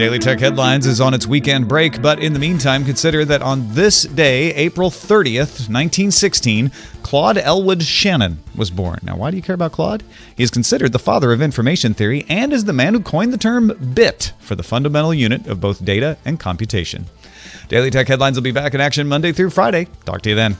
Daily Tech Headlines is on its weekend break, but in the meantime, consider that on this day, April 30th, 1916, Claude Elwood Shannon was born. Now, why do you care about Claude? He is considered the father of information theory and is the man who coined the term bit for the fundamental unit of both data and computation. Daily Tech Headlines will be back in action Monday through Friday. Talk to you then.